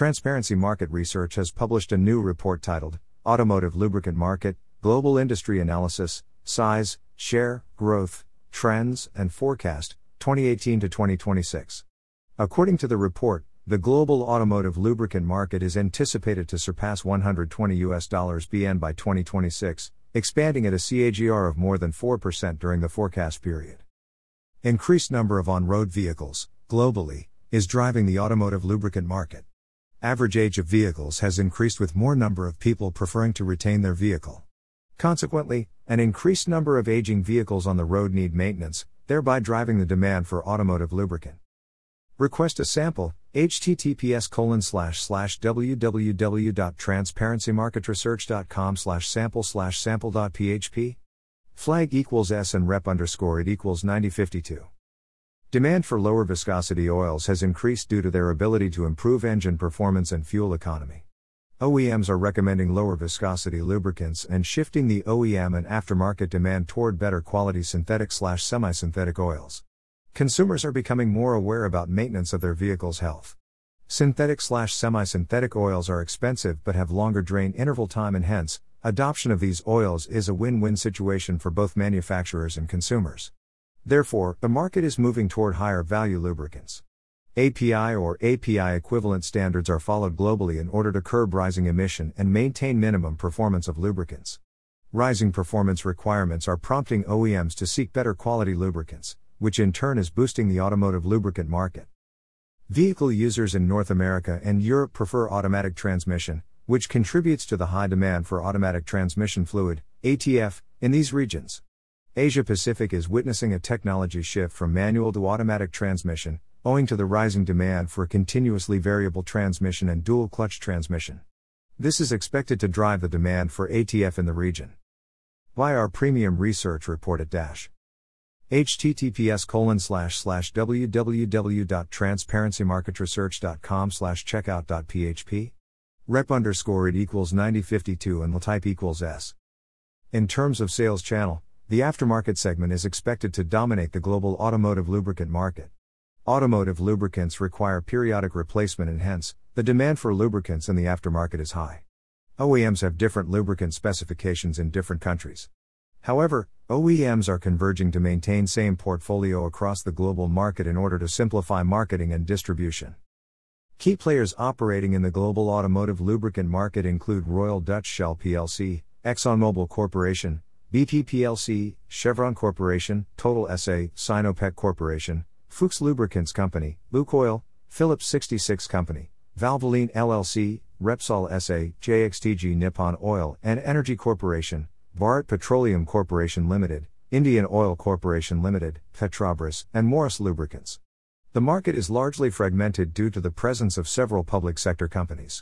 Transparency Market Research has published a new report titled Automotive Lubricant Market Global Industry Analysis, Size, Share, Growth, Trends, and Forecast 2018 to 2026. According to the report, the global automotive lubricant market is anticipated to surpass 120 US dollars BN by 2026, expanding at a CAGR of more than 4% during the forecast period. Increased number of on-road vehicles globally is driving the automotive lubricant market. Average age of vehicles has increased with more number of people preferring to retain their vehicle. Consequently, an increased number of aging vehicles on the road need maintenance, thereby driving the demand for automotive lubricant. Request a sample, https colon slash slash www.transparencymarketresearch.com slash sample slash sample.php. Flag equals S and rep underscore it equals 9052. Demand for lower viscosity oils has increased due to their ability to improve engine performance and fuel economy. OEMs are recommending lower viscosity lubricants and shifting the OEM and aftermarket demand toward better quality synthetic slash semi synthetic oils. Consumers are becoming more aware about maintenance of their vehicle's health. Synthetic slash semi synthetic oils are expensive but have longer drain interval time, and hence, adoption of these oils is a win win situation for both manufacturers and consumers. Therefore, the market is moving toward higher value lubricants. API or API equivalent standards are followed globally in order to curb rising emission and maintain minimum performance of lubricants. Rising performance requirements are prompting OEMs to seek better quality lubricants, which in turn is boosting the automotive lubricant market. Vehicle users in North America and Europe prefer automatic transmission, which contributes to the high demand for automatic transmission fluid, ATF, in these regions. Asia Pacific is witnessing a technology shift from manual to automatic transmission, owing to the rising demand for continuously variable transmission and dual clutch transmission. This is expected to drive the demand for ATF in the region. Buy our premium research report at dash https colon slash slash www.transparencymarketresearch.com slash checkout.php rep underscore it equals 9052 and the type equals s in terms of sales channel the aftermarket segment is expected to dominate the global automotive lubricant market. Automotive lubricants require periodic replacement and hence, the demand for lubricants in the aftermarket is high. OEMs have different lubricant specifications in different countries. However, OEMs are converging to maintain same portfolio across the global market in order to simplify marketing and distribution. Key players operating in the global automotive lubricant market include Royal Dutch Shell plc, ExxonMobil Corporation, BP plc, Chevron Corporation, Total SA, Sinopec Corporation, Fuchs Lubricants Company, Lukoil, Phillips 66 Company, Valvoline LLC, Repsol SA, JXTG Nippon Oil and Energy Corporation, Bharat Petroleum Corporation Limited, Indian Oil Corporation Limited, Petrobras, and Morris Lubricants. The market is largely fragmented due to the presence of several public sector companies.